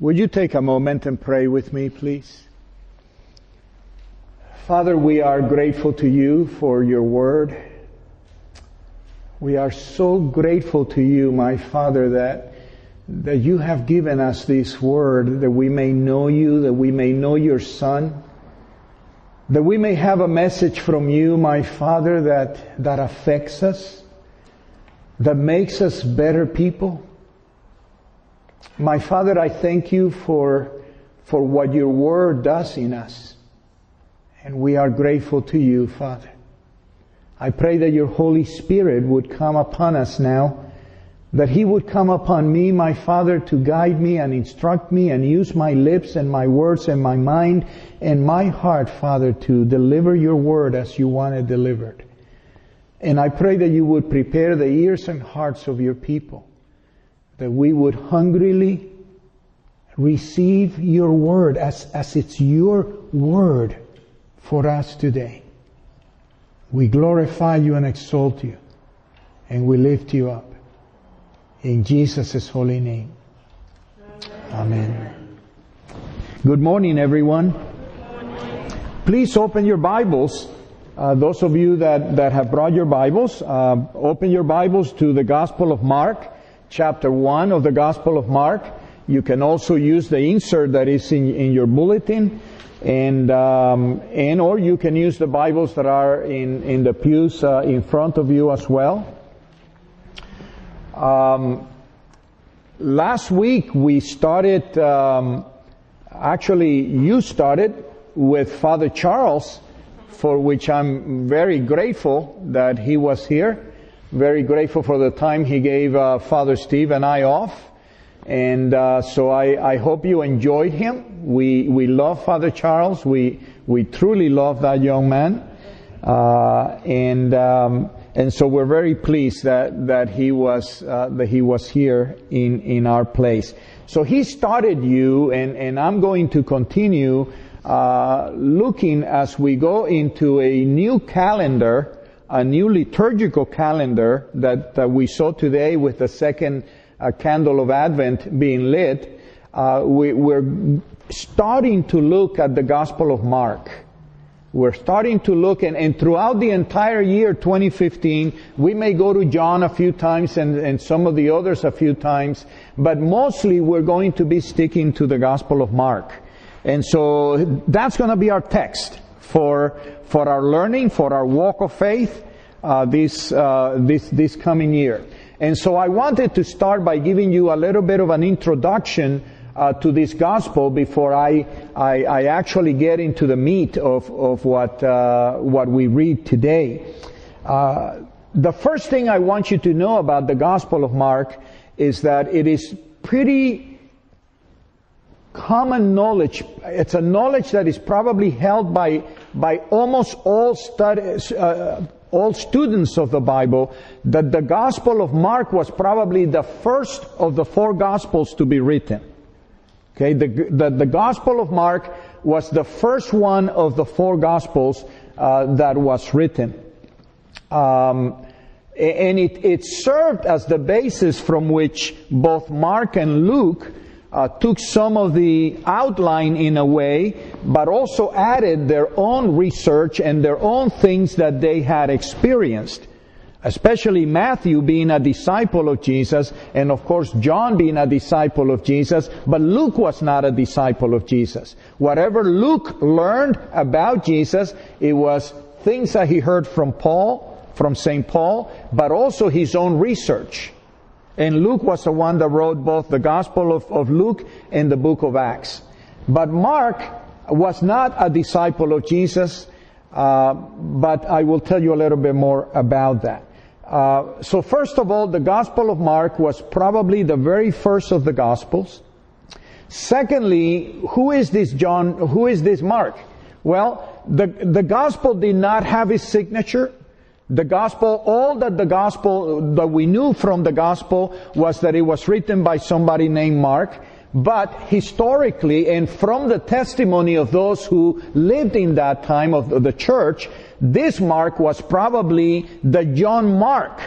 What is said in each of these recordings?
Would you take a moment and pray with me, please? Father, we are grateful to you for your word. We are so grateful to you, my Father, that, that you have given us this word, that we may know you, that we may know your Son, that we may have a message from you, my Father, that, that affects us, that makes us better people. My Father, I thank you for, for what your word does in us. And we are grateful to you, Father. I pray that your Holy Spirit would come upon us now, that He would come upon me, my Father, to guide me and instruct me and use my lips and my words and my mind and my heart, Father, to deliver your word as you want it delivered. And I pray that you would prepare the ears and hearts of your people that we would hungrily receive your word as, as it's your word for us today. We glorify you and exalt you, and we lift you up. In Jesus' holy name. Amen. Good morning, everyone. Please open your Bibles. Uh, those of you that, that have brought your Bibles, uh, open your Bibles to the Gospel of Mark chapter 1 of the Gospel of Mark. You can also use the insert that is in, in your bulletin, and um, and or you can use the Bibles that are in in the pews uh, in front of you as well. Um, last week we started. Um, actually, you started with Father Charles, for which I'm very grateful that he was here very grateful for the time he gave uh, Father Steve and I off. And uh, so I, I, hope you enjoyed him. We we love Father Charles. We we truly love that young man, uh, and um, and so we're very pleased that that he was uh, that he was here in in our place. So he started you, and and I'm going to continue uh, looking as we go into a new calendar a new liturgical calendar that, we saw today with the second uh, candle of Advent being lit, uh, we, we're starting to look at the Gospel of Mark. We're starting to look, and, and throughout the entire year 2015, we may go to John a few times and, and some of the others a few times, but mostly we're going to be sticking to the Gospel of Mark. And so that's going to be our text for, for our learning, for our walk of faith, uh, this, uh, this, this coming year. And so I wanted to start by giving you a little bit of an introduction uh, to this gospel before I, I, I, actually get into the meat of, of what, uh, what we read today. Uh, the first thing I want you to know about the gospel of Mark is that it is pretty common knowledge. It's a knowledge that is probably held by, by almost all studies, uh, all students of the Bible that the Gospel of Mark was probably the first of the four Gospels to be written. Okay, the, the, the Gospel of Mark was the first one of the four Gospels uh, that was written. Um, and it, it served as the basis from which both Mark and Luke uh, took some of the outline in a way, but also added their own research and their own things that they had experienced. Especially Matthew being a disciple of Jesus, and of course John being a disciple of Jesus, but Luke was not a disciple of Jesus. Whatever Luke learned about Jesus, it was things that he heard from Paul, from St. Paul, but also his own research. And Luke was the one that wrote both the Gospel of, of Luke and the book of Acts. But Mark was not a disciple of Jesus, uh, but I will tell you a little bit more about that. Uh, so first of all, the Gospel of Mark was probably the very first of the Gospels. Secondly, who is this John, who is this Mark? Well, the, the Gospel did not have his signature. The gospel, all that the gospel, that we knew from the gospel was that it was written by somebody named Mark. But historically and from the testimony of those who lived in that time of the church, this Mark was probably the John Mark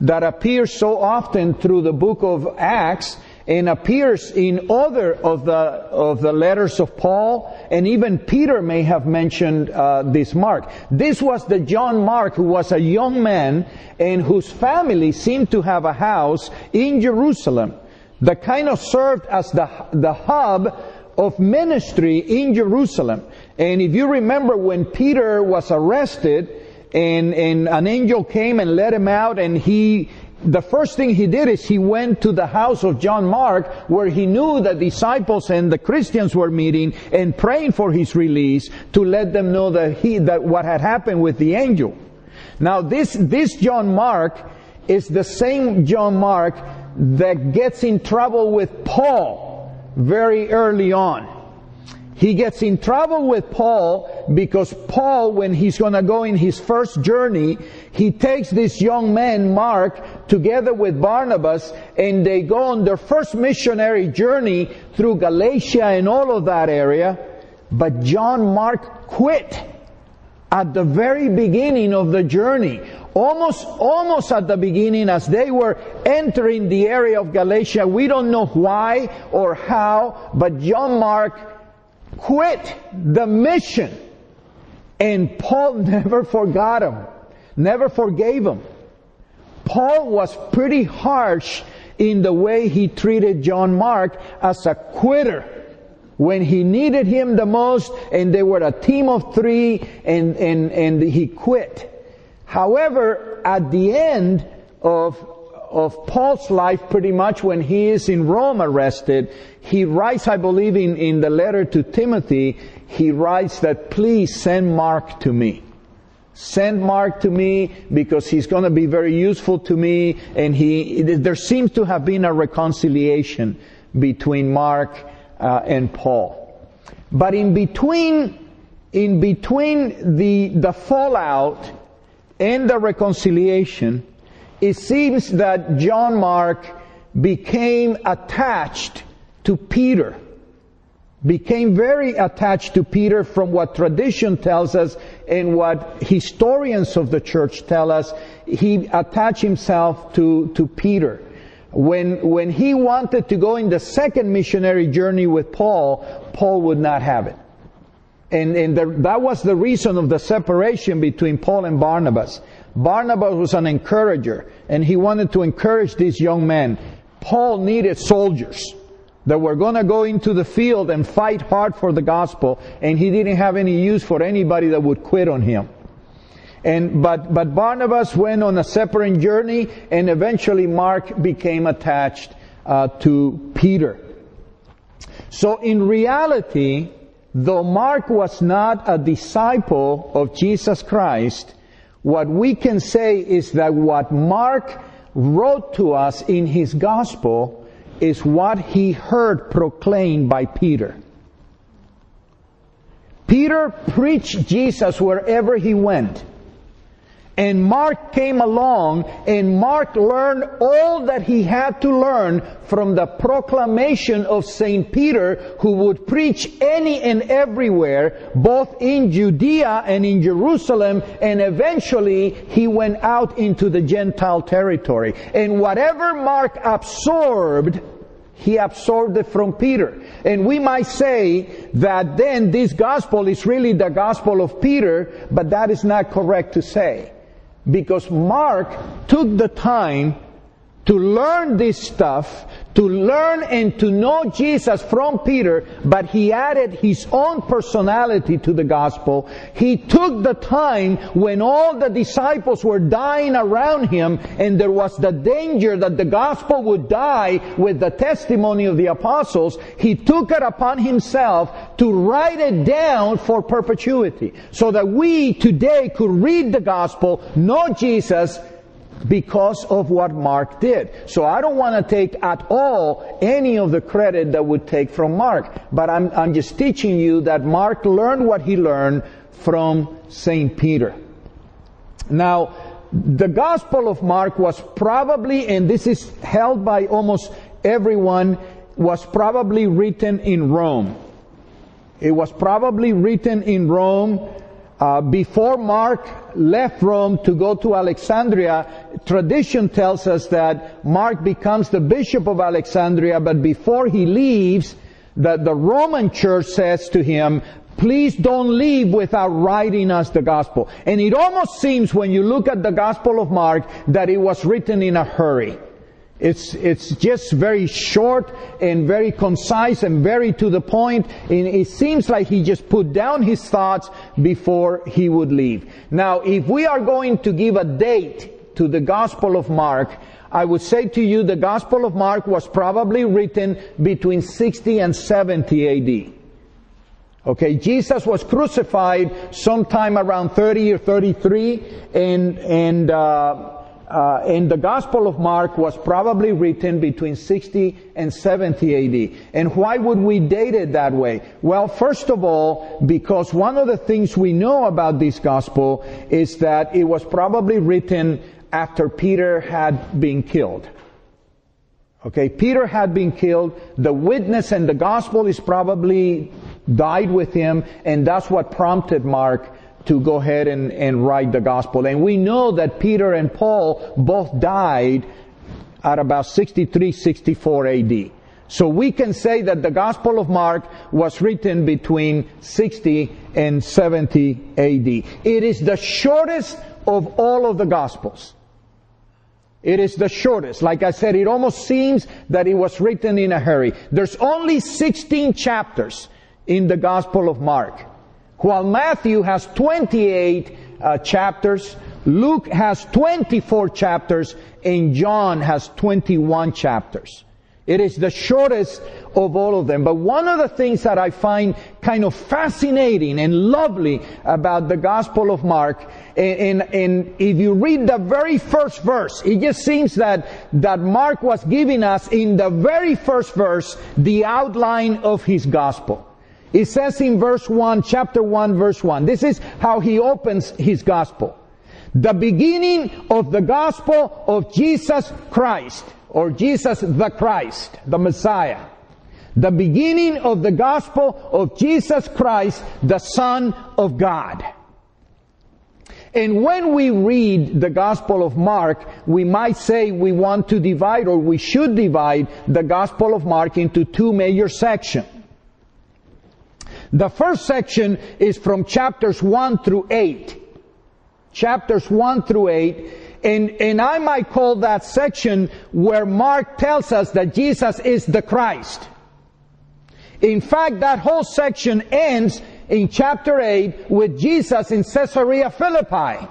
that appears so often through the book of Acts and appears in other of the of the letters of Paul, and even Peter may have mentioned uh, this Mark. This was the John Mark who was a young man and whose family seemed to have a house in Jerusalem that kind of served as the the hub of ministry in Jerusalem. And if you remember when Peter was arrested and, and an angel came and let him out and he the first thing he did is he went to the house of John Mark where he knew the disciples and the Christians were meeting and praying for his release to let them know that he, that what had happened with the angel. Now this, this John Mark is the same John Mark that gets in trouble with Paul very early on. He gets in trouble with Paul because Paul, when he's gonna go in his first journey, he takes this young man, Mark, together with Barnabas, and they go on their first missionary journey through Galatia and all of that area. But John Mark quit at the very beginning of the journey. Almost, almost at the beginning as they were entering the area of Galatia. We don't know why or how, but John Mark quit the mission. And Paul never forgot him, never forgave him. Paul was pretty harsh in the way he treated John Mark as a quitter when he needed him the most and they were a team of three and, and, and he quit. However, at the end of of Paul's life pretty much when he is in Rome arrested. He writes, I believe in, in the letter to Timothy, he writes that please send Mark to me. Send Mark to me because he's going to be very useful to me and he, there seems to have been a reconciliation between Mark uh, and Paul. But in between, in between the, the fallout and the reconciliation, it seems that John Mark became attached to Peter. Became very attached to Peter from what tradition tells us and what historians of the church tell us. He attached himself to, to Peter. When, when he wanted to go in the second missionary journey with Paul, Paul would not have it. And, and the, that was the reason of the separation between Paul and Barnabas. Barnabas was an encourager, and he wanted to encourage these young men. Paul needed soldiers that were going to go into the field and fight hard for the gospel, and he didn't have any use for anybody that would quit on him. And, but, but Barnabas went on a separate journey, and eventually Mark became attached uh, to Peter. So in reality, though Mark was not a disciple of Jesus Christ, what we can say is that what Mark wrote to us in his gospel is what he heard proclaimed by Peter. Peter preached Jesus wherever he went. And Mark came along and Mark learned all that he had to learn from the proclamation of St. Peter who would preach any and everywhere, both in Judea and in Jerusalem, and eventually he went out into the Gentile territory. And whatever Mark absorbed, he absorbed it from Peter. And we might say that then this gospel is really the gospel of Peter, but that is not correct to say because Mark took the time to learn this stuff, to learn and to know Jesus from Peter, but he added his own personality to the gospel. He took the time when all the disciples were dying around him and there was the danger that the gospel would die with the testimony of the apostles. He took it upon himself to write it down for perpetuity so that we today could read the gospel, know Jesus, because of what Mark did. So I don't want to take at all any of the credit that would take from Mark, but I'm, I'm just teaching you that Mark learned what he learned from St. Peter. Now, the Gospel of Mark was probably, and this is held by almost everyone, was probably written in Rome. It was probably written in Rome Uh, before Mark left Rome to go to Alexandria, tradition tells us that Mark becomes the bishop of Alexandria, but before he leaves, that the Roman church says to him, please don't leave without writing us the gospel. And it almost seems when you look at the gospel of Mark that it was written in a hurry. It's, it's just very short and very concise and very to the point. And it seems like he just put down his thoughts before he would leave. Now, if we are going to give a date to the Gospel of Mark, I would say to you the Gospel of Mark was probably written between 60 and 70 AD. Okay, Jesus was crucified sometime around 30 or 33, and, and, uh, uh, and the Gospel of Mark was probably written between 60 and 70 AD. And why would we date it that way? Well, first of all, because one of the things we know about this Gospel is that it was probably written after Peter had been killed. Okay, Peter had been killed. The witness and the Gospel is probably died with him, and that's what prompted Mark to go ahead and, and write the gospel. And we know that Peter and Paul both died at about 63, 64 AD. So we can say that the Gospel of Mark was written between 60 and 70 AD. It is the shortest of all of the Gospels. It is the shortest. Like I said, it almost seems that it was written in a hurry. There's only 16 chapters in the Gospel of Mark. While Matthew has 28 uh, chapters, Luke has 24 chapters, and John has 21 chapters. It is the shortest of all of them. But one of the things that I find kind of fascinating and lovely about the Gospel of Mark, and, and, and, if you read the very first verse, it just seems that, that Mark was giving us in the very first verse the outline of his Gospel. It says in verse 1, chapter 1, verse 1. This is how he opens his gospel. The beginning of the gospel of Jesus Christ, or Jesus the Christ, the Messiah. The beginning of the gospel of Jesus Christ, the Son of God. And when we read the Gospel of Mark, we might say we want to divide or we should divide the Gospel of Mark into two major sections. The first section is from chapters 1 through 8. Chapters 1 through 8. And, and I might call that section where Mark tells us that Jesus is the Christ. In fact, that whole section ends in chapter 8 with Jesus in Caesarea Philippi.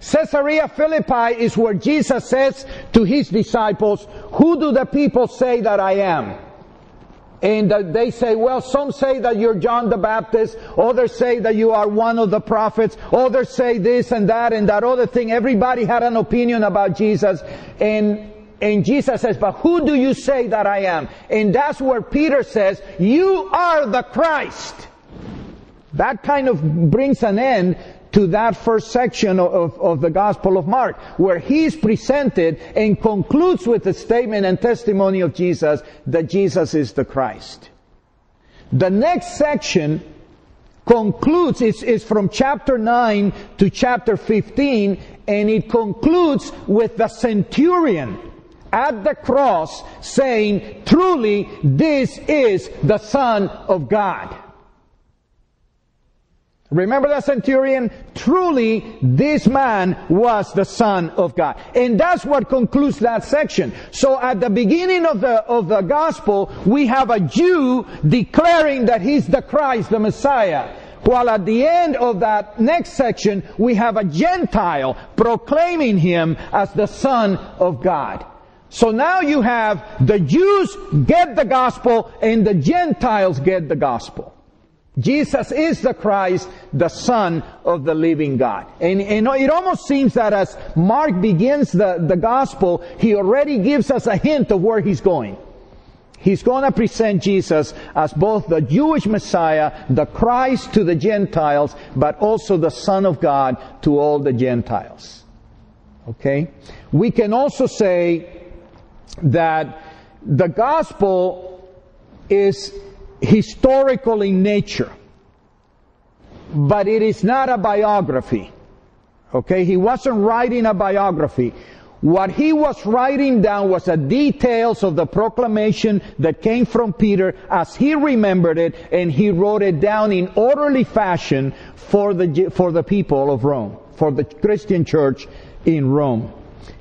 Caesarea Philippi is where Jesus says to his disciples, Who do the people say that I am? And they say, well, some say that you're John the Baptist, others say that you are one of the prophets, others say this and that and that other thing. Everybody had an opinion about Jesus. And, and Jesus says, but who do you say that I am? And that's where Peter says, you are the Christ. That kind of brings an end to that first section of, of, the Gospel of Mark, where he's presented and concludes with the statement and testimony of Jesus that Jesus is the Christ. The next section concludes, it's, it's from chapter 9 to chapter 15, and it concludes with the centurion at the cross saying, truly, this is the Son of God. Remember that centurion? Truly, this man was the son of God. And that's what concludes that section. So at the beginning of the, of the gospel, we have a Jew declaring that he's the Christ, the Messiah. While at the end of that next section, we have a Gentile proclaiming him as the son of God. So now you have the Jews get the gospel and the Gentiles get the gospel. Jesus is the Christ, the Son of the living God. And, and, it almost seems that as Mark begins the, the gospel, he already gives us a hint of where he's going. He's going to present Jesus as both the Jewish Messiah, the Christ to the Gentiles, but also the Son of God to all the Gentiles. Okay? We can also say that the gospel is historical in nature. but it is not a biography. Okay, he wasn't writing a biography. What he was writing down was the details of the proclamation that came from Peter as he remembered it, and he wrote it down in orderly fashion for the, for the people of Rome, for the Christian church in Rome.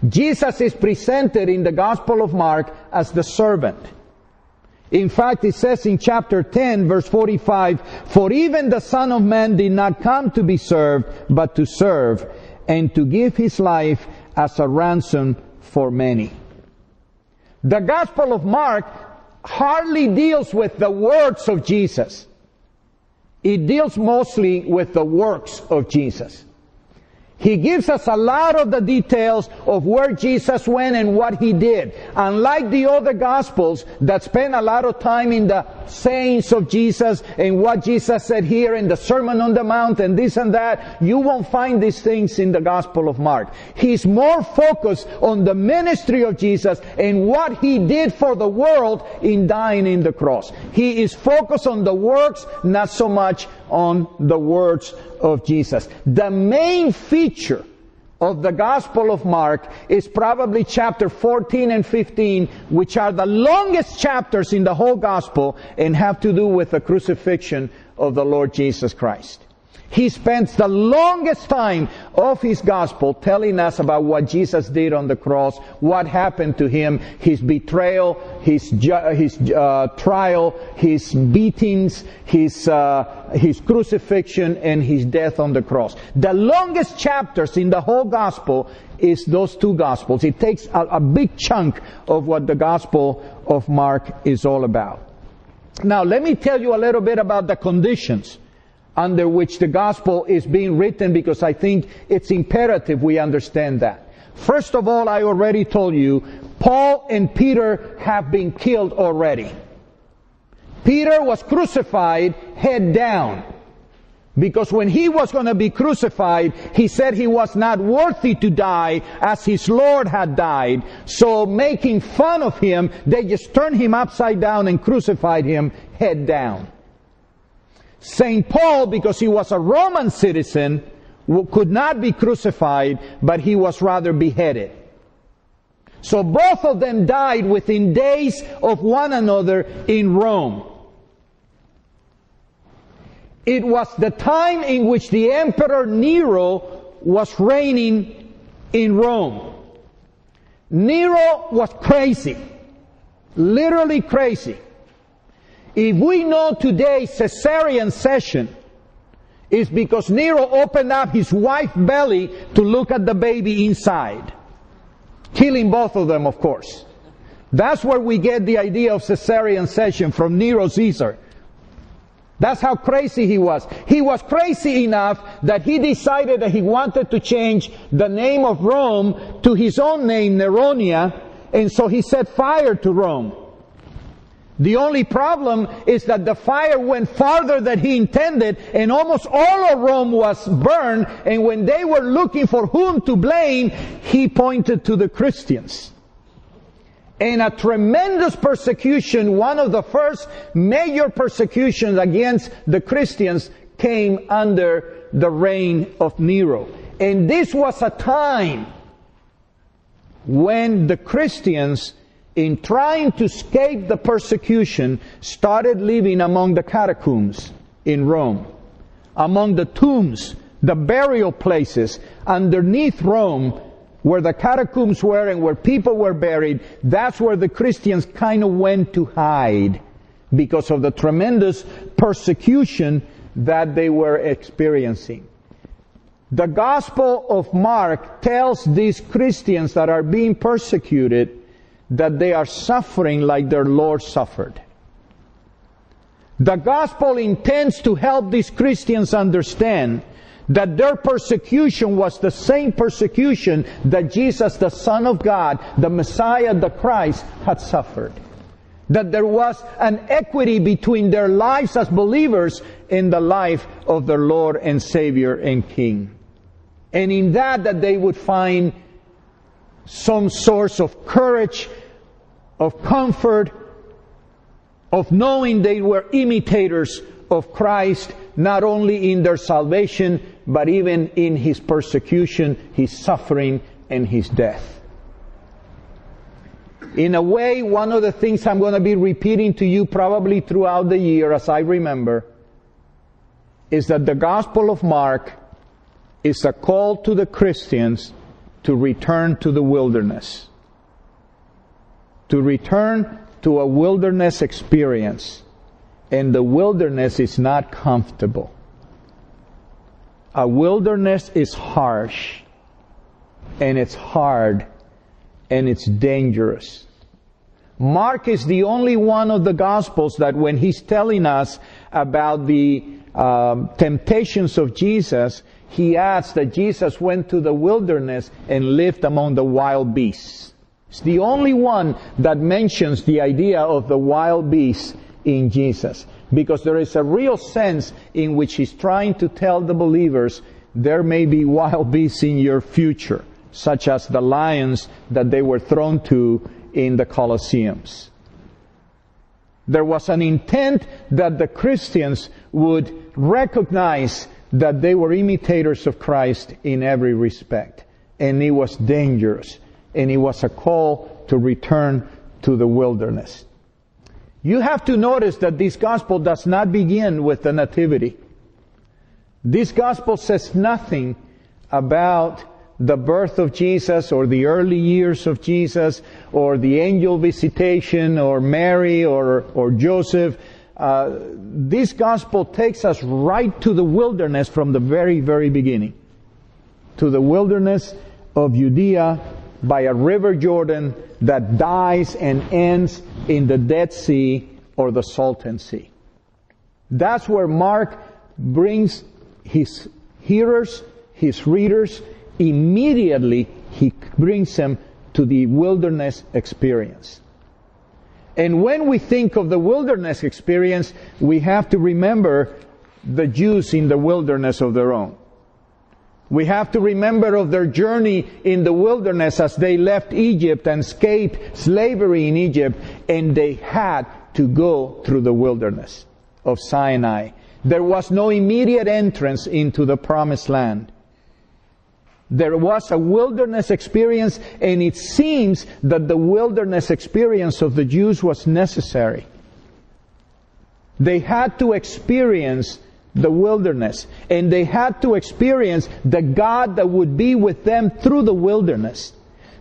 Jesus is presented in the Gospel of Mark as the servant. In fact, it says in chapter 10, verse 45, For even the Son of Man did not come to be served, but to serve, and to give his life as a ransom for many. The Gospel of Mark hardly deals with the words of Jesus. It deals mostly with the works of Jesus. He gives us a lot of the details of where Jesus went and what he did. Unlike the other gospels that spend a lot of time in the sayings of Jesus and what Jesus said here in the Sermon on the Mount and this and that, you won't find these things in the gospel of Mark. He's more focused on the ministry of Jesus and what he did for the world in dying in the cross. He is focused on the works, not so much on the words of Jesus. The main feature of the Gospel of Mark is probably chapter 14 and 15, which are the longest chapters in the whole Gospel and have to do with the crucifixion of the Lord Jesus Christ. He spends the longest time of his gospel telling us about what Jesus did on the cross, what happened to him, his betrayal, his, his uh, trial, his beatings, his, uh, his crucifixion, and his death on the cross. The longest chapters in the whole gospel is those two gospels. It takes a, a big chunk of what the gospel of Mark is all about. Now, let me tell you a little bit about the conditions under which the gospel is being written because I think it's imperative we understand that. First of all, I already told you, Paul and Peter have been killed already. Peter was crucified head down. Because when he was going to be crucified, he said he was not worthy to die as his Lord had died. So making fun of him, they just turned him upside down and crucified him head down. St. Paul, because he was a Roman citizen, could not be crucified, but he was rather beheaded. So both of them died within days of one another in Rome. It was the time in which the Emperor Nero was reigning in Rome. Nero was crazy. Literally crazy. If we know today cesarean section is because Nero opened up his wife's belly to look at the baby inside. Killing both of them, of course. That's where we get the idea of cesarean section from Nero Caesar. That's how crazy he was. He was crazy enough that he decided that he wanted to change the name of Rome to his own name, Neronia, and so he set fire to Rome. The only problem is that the fire went farther than he intended and almost all of Rome was burned and when they were looking for whom to blame, he pointed to the Christians. And a tremendous persecution, one of the first major persecutions against the Christians came under the reign of Nero. And this was a time when the Christians in trying to escape the persecution, started living among the catacombs in Rome, among the tombs, the burial places underneath Rome, where the catacombs were and where people were buried. That's where the Christians kind of went to hide because of the tremendous persecution that they were experiencing. The Gospel of Mark tells these Christians that are being persecuted that they are suffering like their Lord suffered. The gospel intends to help these Christians understand that their persecution was the same persecution that Jesus, the Son of God, the Messiah, the Christ, had suffered. That there was an equity between their lives as believers and the life of their Lord and Savior and King. And in that, that they would find some source of courage, of comfort, of knowing they were imitators of Christ not only in their salvation, but even in his persecution, his suffering, and his death. In a way, one of the things I'm going to be repeating to you probably throughout the year as I remember is that the Gospel of Mark is a call to the Christians to return to the wilderness. To return to a wilderness experience. And the wilderness is not comfortable. A wilderness is harsh. And it's hard. And it's dangerous. Mark is the only one of the Gospels that when he's telling us about the um, temptations of Jesus, he adds that Jesus went to the wilderness and lived among the wild beasts. It's the only one that mentions the idea of the wild beasts in Jesus. Because there is a real sense in which he's trying to tell the believers there may be wild beasts in your future, such as the lions that they were thrown to in the Colosseums. There was an intent that the Christians would recognize that they were imitators of Christ in every respect. And it was dangerous. And it was a call to return to the wilderness. You have to notice that this gospel does not begin with the nativity. This gospel says nothing about the birth of Jesus or the early years of Jesus or the angel visitation or Mary or, or Joseph. Uh, this gospel takes us right to the wilderness from the very, very beginning. To the wilderness of Judea by a river Jordan that dies and ends in the Dead Sea or the Salton Sea. That's where Mark brings his hearers, his readers, immediately he brings them to the wilderness experience. And when we think of the wilderness experience, we have to remember the Jews in the wilderness of their own. We have to remember of their journey in the wilderness as they left Egypt and escaped slavery in Egypt, and they had to go through the wilderness of Sinai. There was no immediate entrance into the promised land. There was a wilderness experience, and it seems that the wilderness experience of the Jews was necessary. They had to experience the wilderness, and they had to experience the God that would be with them through the wilderness.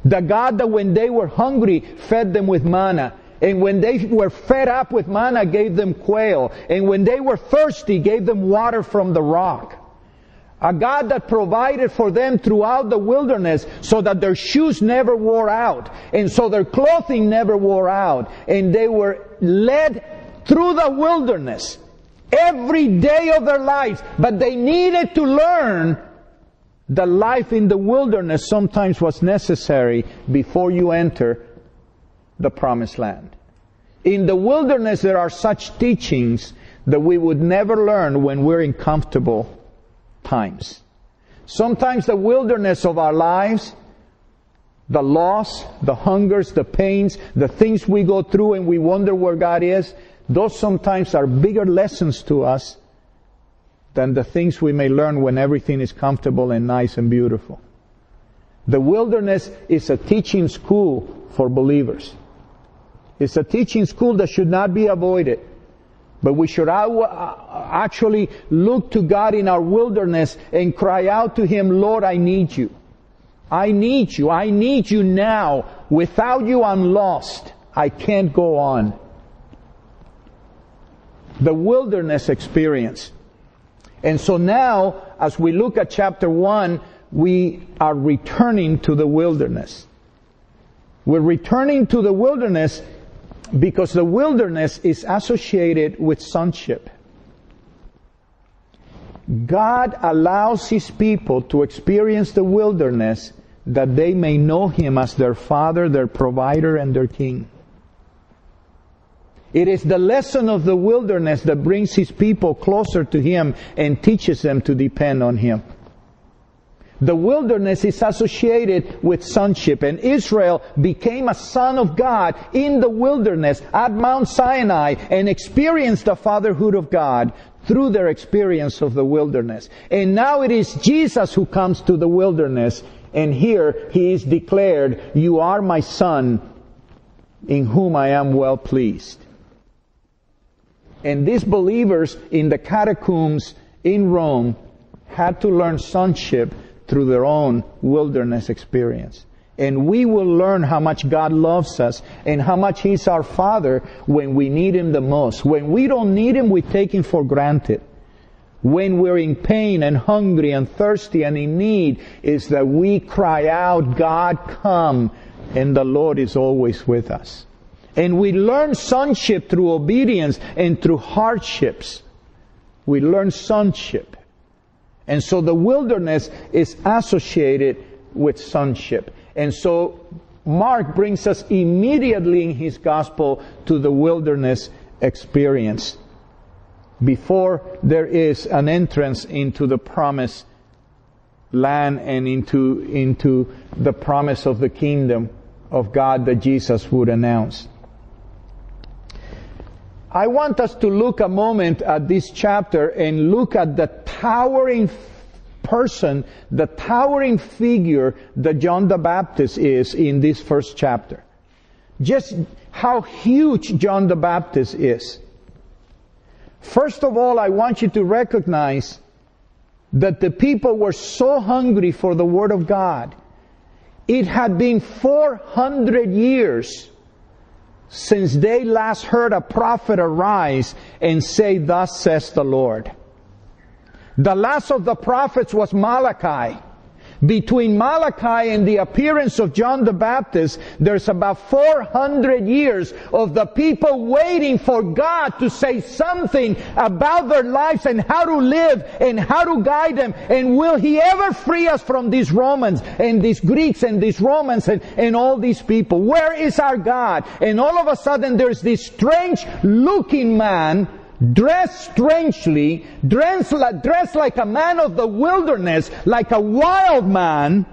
The God that when they were hungry fed them with manna. And when they were fed up with manna, gave them quail. And when they were thirsty, gave them water from the rock. A God that provided for them throughout the wilderness so that their shoes never wore out and so their clothing never wore out and they were led through the wilderness every day of their lives. But they needed to learn that life in the wilderness sometimes was necessary before you enter the promised land. In the wilderness there are such teachings that we would never learn when we're in comfortable times. Sometimes the wilderness of our lives, the loss, the hungers, the pains, the things we go through and we wonder where God is, those sometimes are bigger lessons to us than the things we may learn when everything is comfortable and nice and beautiful. The wilderness is a teaching school for believers. It's a teaching school that should not be avoided. But we should uh, actually look to God in our wilderness and cry out to Him, Lord, I need you. I need you. I need you now. Without you, I'm lost. I can't go on. The wilderness experience. And so now, as we look at chapter 1, we are returning to the wilderness. We're returning to the wilderness because the wilderness is associated with sonship. God allows His people to experience the wilderness that they may know Him as their Father, their provider, and their King. It is the lesson of the wilderness that brings His people closer to Him and teaches them to depend on Him. The wilderness is associated with sonship, and Israel became a son of God in the wilderness at Mount Sinai and experienced the fatherhood of God through their experience of the wilderness. And now it is Jesus who comes to the wilderness, and here he is declared, You are my son, in whom I am well pleased. And these believers in the catacombs in Rome had to learn sonship through their own wilderness experience. And we will learn how much God loves us and how much He's our Father when we need Him the most. When we don't need Him, we take Him for granted. When we're in pain and hungry and thirsty and in need, is that we cry out, God come, and the Lord is always with us. And we learn sonship through obedience and through hardships. We learn sonship. And so the wilderness is associated with sonship. And so Mark brings us immediately in his gospel to the wilderness experience before there is an entrance into the promised land and into, into the promise of the kingdom of God that Jesus would announce. I want us to look a moment at this chapter and look at the towering person, the towering figure that John the Baptist is in this first chapter. Just how huge John the Baptist is. First of all, I want you to recognize that the people were so hungry for the Word of God. It had been 400 years since they last heard a prophet arise and say, Thus says the Lord. The last of the prophets was Malachi. Between Malachi and the appearance of John the Baptist, there's about 400 years of the people waiting for God to say something about their lives and how to live and how to guide them. And will He ever free us from these Romans and these Greeks and these Romans and, and all these people? Where is our God? And all of a sudden there's this strange looking man dressed strangely, dressed, dressed like a man of the wilderness, like a wild man,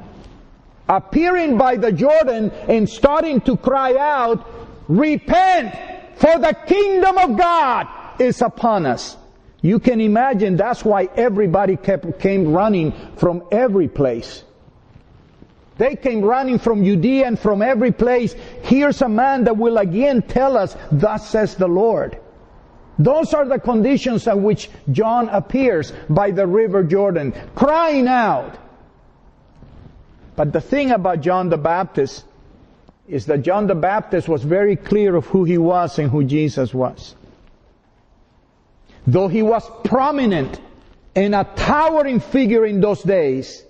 appearing by the Jordan and starting to cry out, repent, for the kingdom of God is upon us. You can imagine that's why everybody kept, came running from every place. They came running from Judea and from every place. Here's a man that will again tell us, thus says the Lord. Those are the conditions in which John appears by the river Jordan, crying out. But the thing about John the Baptist is that John the Baptist was very clear of who he was and who Jesus was. Though he was prominent and a towering figure in those days,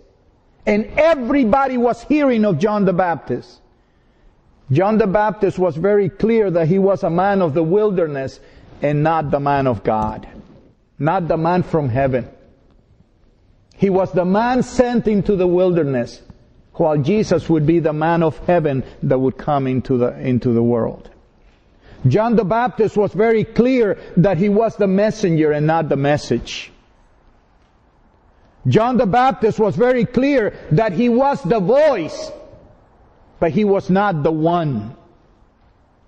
and everybody was hearing of John the Baptist, John the Baptist was very clear that he was a man of the wilderness and not the man of God, not the man from heaven. He was the man sent into the wilderness, while Jesus would be the man of heaven that would come into the, into the world. John the Baptist was very clear that he was the messenger and not the message. John the Baptist was very clear that he was the voice, but he was not the one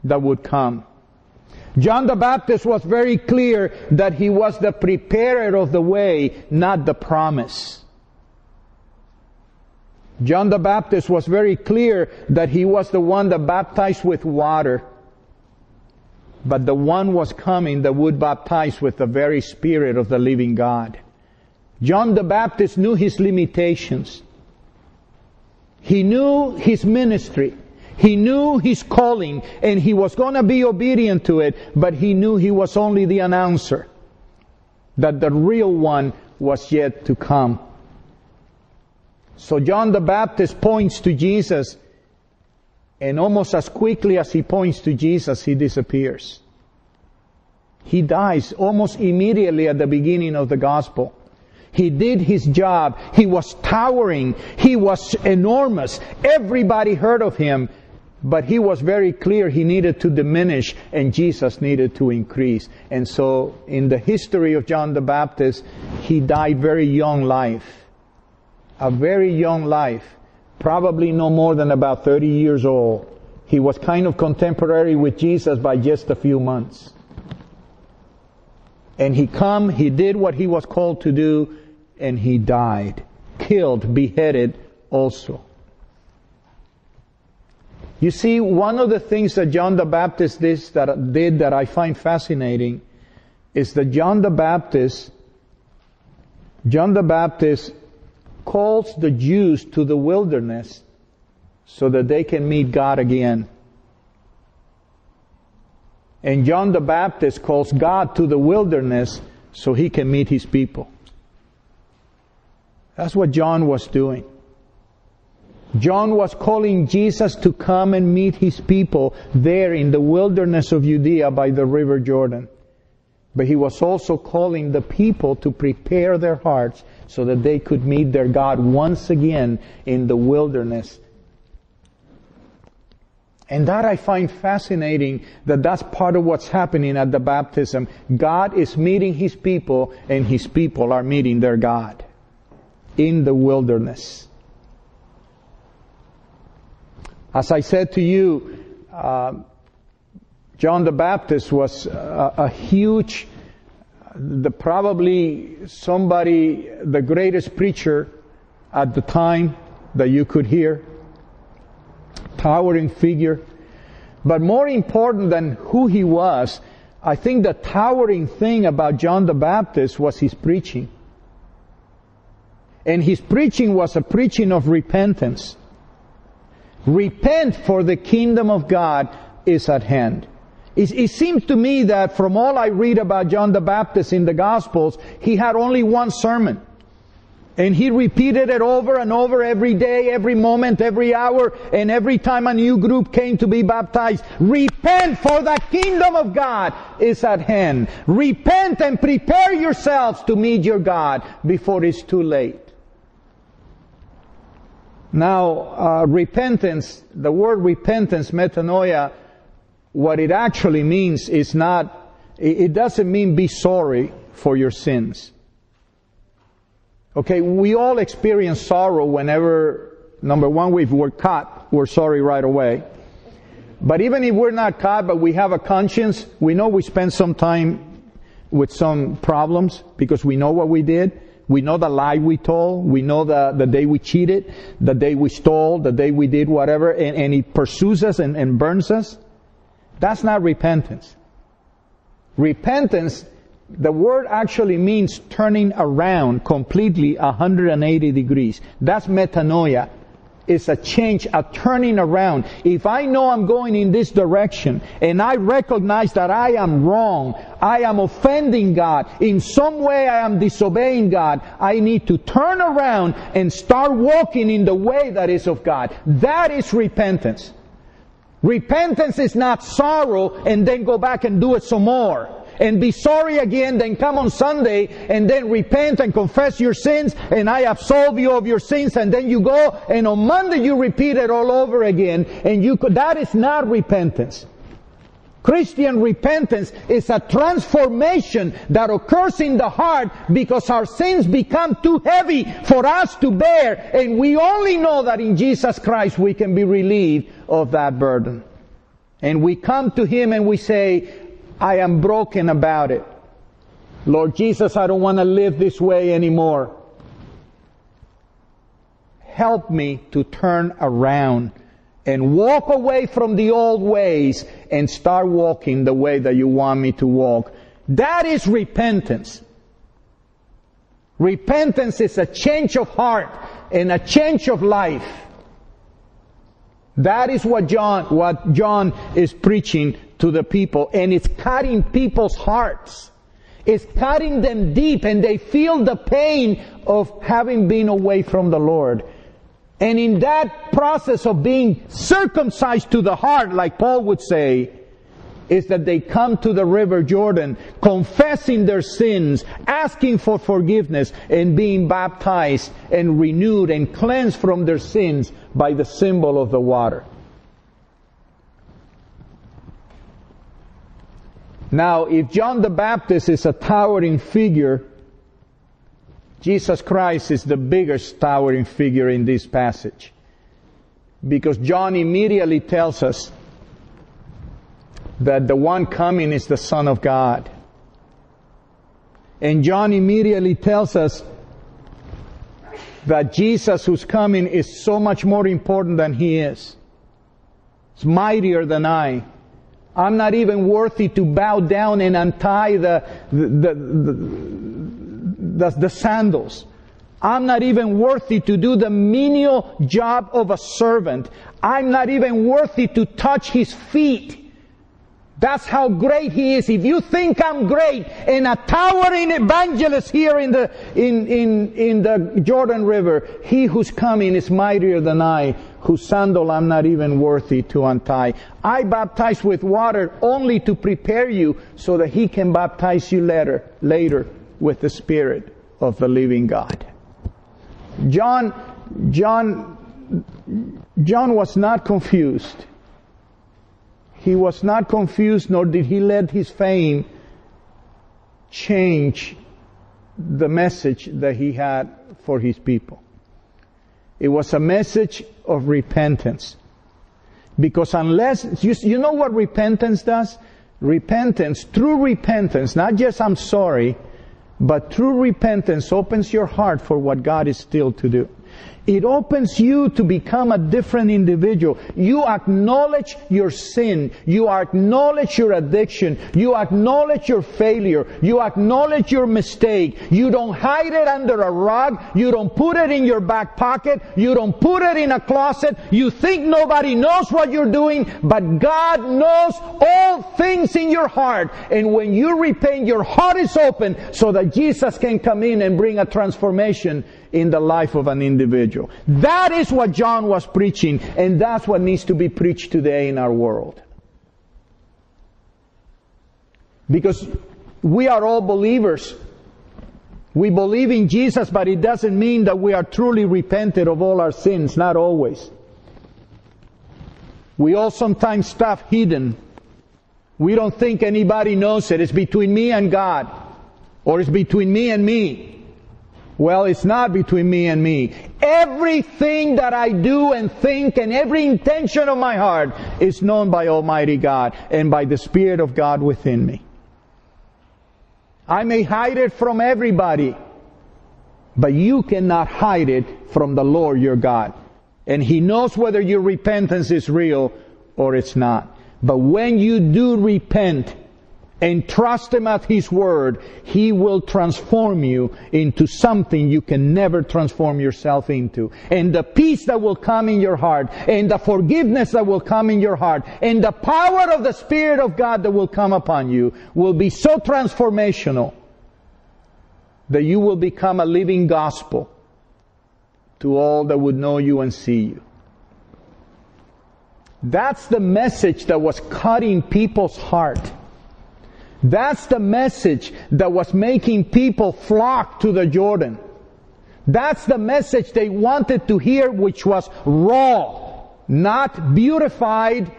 that would come. John the Baptist was very clear that he was the preparer of the way, not the promise. John the Baptist was very clear that he was the one that baptized with water. But the one was coming that would baptize with the very Spirit of the living God. John the Baptist knew his limitations. He knew his ministry. He knew his calling and he was going to be obedient to it, but he knew he was only the announcer. That the real one was yet to come. So John the Baptist points to Jesus and almost as quickly as he points to Jesus, he disappears. He dies almost immediately at the beginning of the gospel. He did his job. He was towering. He was enormous. Everybody heard of him. But he was very clear he needed to diminish and Jesus needed to increase. And so in the history of John the Baptist, he died very young life. a very young life, probably no more than about 30 years old. He was kind of contemporary with Jesus by just a few months. And he come, he did what he was called to do, and he died. Killed, beheaded also. You see, one of the things that John the Baptist did that, did that I find fascinating is that John the Baptist, John the Baptist calls the Jews to the wilderness so that they can meet God again. And John the Baptist calls God to the wilderness so he can meet his people. That's what John was doing. John was calling Jesus to come and meet his people there in the wilderness of Judea by the river Jordan. But he was also calling the people to prepare their hearts so that they could meet their God once again in the wilderness. And that I find fascinating that that's part of what's happening at the baptism. God is meeting His people and His people are meeting their God in the wilderness. As I said to you, uh, John the Baptist was a, a huge, the probably somebody, the greatest preacher at the time that you could hear, towering figure. But more important than who he was, I think the towering thing about John the Baptist was his preaching. And his preaching was a preaching of repentance. Repent for the kingdom of God is at hand. It, it, seems to me that from all I read about John the Baptist in the Gospels, he had only one sermon. And he repeated it over and over every day, every moment, every hour, and every time a new group came to be baptized. Repent for the kingdom of God is at hand. Repent and prepare yourselves to meet your God before it's too late. Now, uh, repentance, the word repentance, metanoia, what it actually means is not, it doesn't mean be sorry for your sins. Okay, we all experience sorrow whenever, number one, if we're caught, we're sorry right away. But even if we're not caught, but we have a conscience, we know we spent some time with some problems because we know what we did. We know the lie we told. We know the, the day we cheated, the day we stole, the day we did whatever, and, and it pursues us and, and burns us. That's not repentance. Repentance, the word actually means turning around completely 180 degrees. That's metanoia is a change, a turning around. If I know I'm going in this direction and I recognize that I am wrong, I am offending God, in some way I am disobeying God, I need to turn around and start walking in the way that is of God. That is repentance. Repentance is not sorrow and then go back and do it some more and be sorry again, then come on Sunday and then repent and confess your sins and I absolve you of your sins and then you go and on Monday you repeat it all over again and you could, that is not repentance. Christian repentance is a transformation that occurs in the heart because our sins become too heavy for us to bear and we only know that in Jesus Christ we can be relieved of that burden. And we come to Him and we say, I am broken about it. Lord Jesus, I don't want to live this way anymore. Help me to turn around and walk away from the old ways and start walking the way that you want me to walk. That is repentance. Repentance is a change of heart and a change of life. That is what John, what John is preaching to the people and it's cutting people's hearts. It's cutting them deep and they feel the pain of having been away from the Lord. And in that process of being circumcised to the heart, like Paul would say, is that they come to the river Jordan, confessing their sins, asking for forgiveness, and being baptized and renewed and cleansed from their sins by the symbol of the water. Now, if John the Baptist is a towering figure, Jesus Christ is the biggest towering figure in this passage. Because John immediately tells us that the one coming is the Son of God. And John immediately tells us that Jesus who's coming is so much more important than he is. It's mightier than I. I'm not even worthy to bow down and untie the, the, the, the, sandals. I'm not even worthy to do the menial job of a servant. I'm not even worthy to touch his feet. That's how great he is. If you think I'm great and a towering evangelist here in the, in, in, in the Jordan River, he who's coming is mightier than I, whose sandal I'm not even worthy to untie. I baptize with water only to prepare you so that he can baptize you later, later with the Spirit of the living God. John, John, John was not confused he was not confused, nor did he let his fame change the message that he had for his people. It was a message of repentance. Because unless, you, you know what repentance does? Repentance, true repentance, not just I'm sorry, but true repentance opens your heart for what God is still to do. It opens you to become a different individual. You acknowledge your sin. You acknowledge your addiction. You acknowledge your failure. You acknowledge your mistake. You don't hide it under a rug. You don't put it in your back pocket. You don't put it in a closet. You think nobody knows what you're doing, but God knows all things in your heart. And when you repent, your heart is open so that Jesus can come in and bring a transformation in the life of an individual. That is what John was preaching, and that's what needs to be preached today in our world. Because we are all believers. We believe in Jesus, but it doesn't mean that we are truly repented of all our sins, not always. We all sometimes stuff hidden. We don't think anybody knows it. It's between me and God. Or it's between me and me. Well, it's not between me and me. Everything that I do and think and every intention of my heart is known by Almighty God and by the Spirit of God within me. I may hide it from everybody, but you cannot hide it from the Lord your God. And He knows whether your repentance is real or it's not. But when you do repent, and trust Him at His Word, He will transform you into something you can never transform yourself into. And the peace that will come in your heart, and the forgiveness that will come in your heart, and the power of the Spirit of God that will come upon you will be so transformational that you will become a living gospel to all that would know you and see you. That's the message that was cutting people's heart. That's the message that was making people flock to the Jordan. That's the message they wanted to hear, which was raw, not beautified.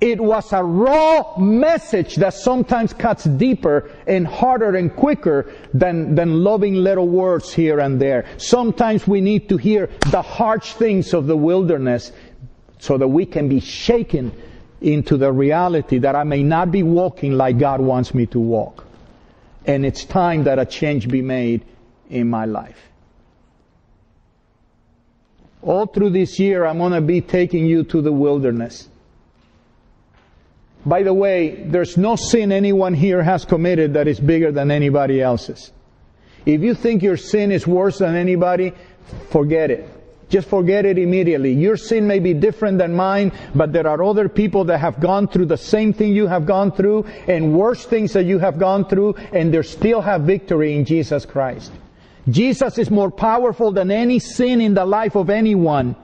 It was a raw message that sometimes cuts deeper and harder and quicker than, than loving little words here and there. Sometimes we need to hear the harsh things of the wilderness so that we can be shaken into the reality that I may not be walking like God wants me to walk. And it's time that a change be made in my life. All through this year, I'm going to be taking you to the wilderness. By the way, there's no sin anyone here has committed that is bigger than anybody else's. If you think your sin is worse than anybody, forget it. Just forget it immediately. Your sin may be different than mine, but there are other people that have gone through the same thing you have gone through and worse things that you have gone through and they still have victory in Jesus Christ. Jesus is more powerful than any sin in the life of anyone.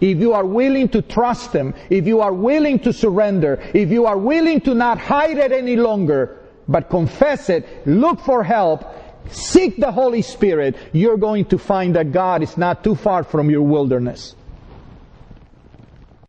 If you are willing to trust Him, if you are willing to surrender, if you are willing to not hide it any longer, but confess it, look for help, Seek the Holy Spirit. You're going to find that God is not too far from your wilderness.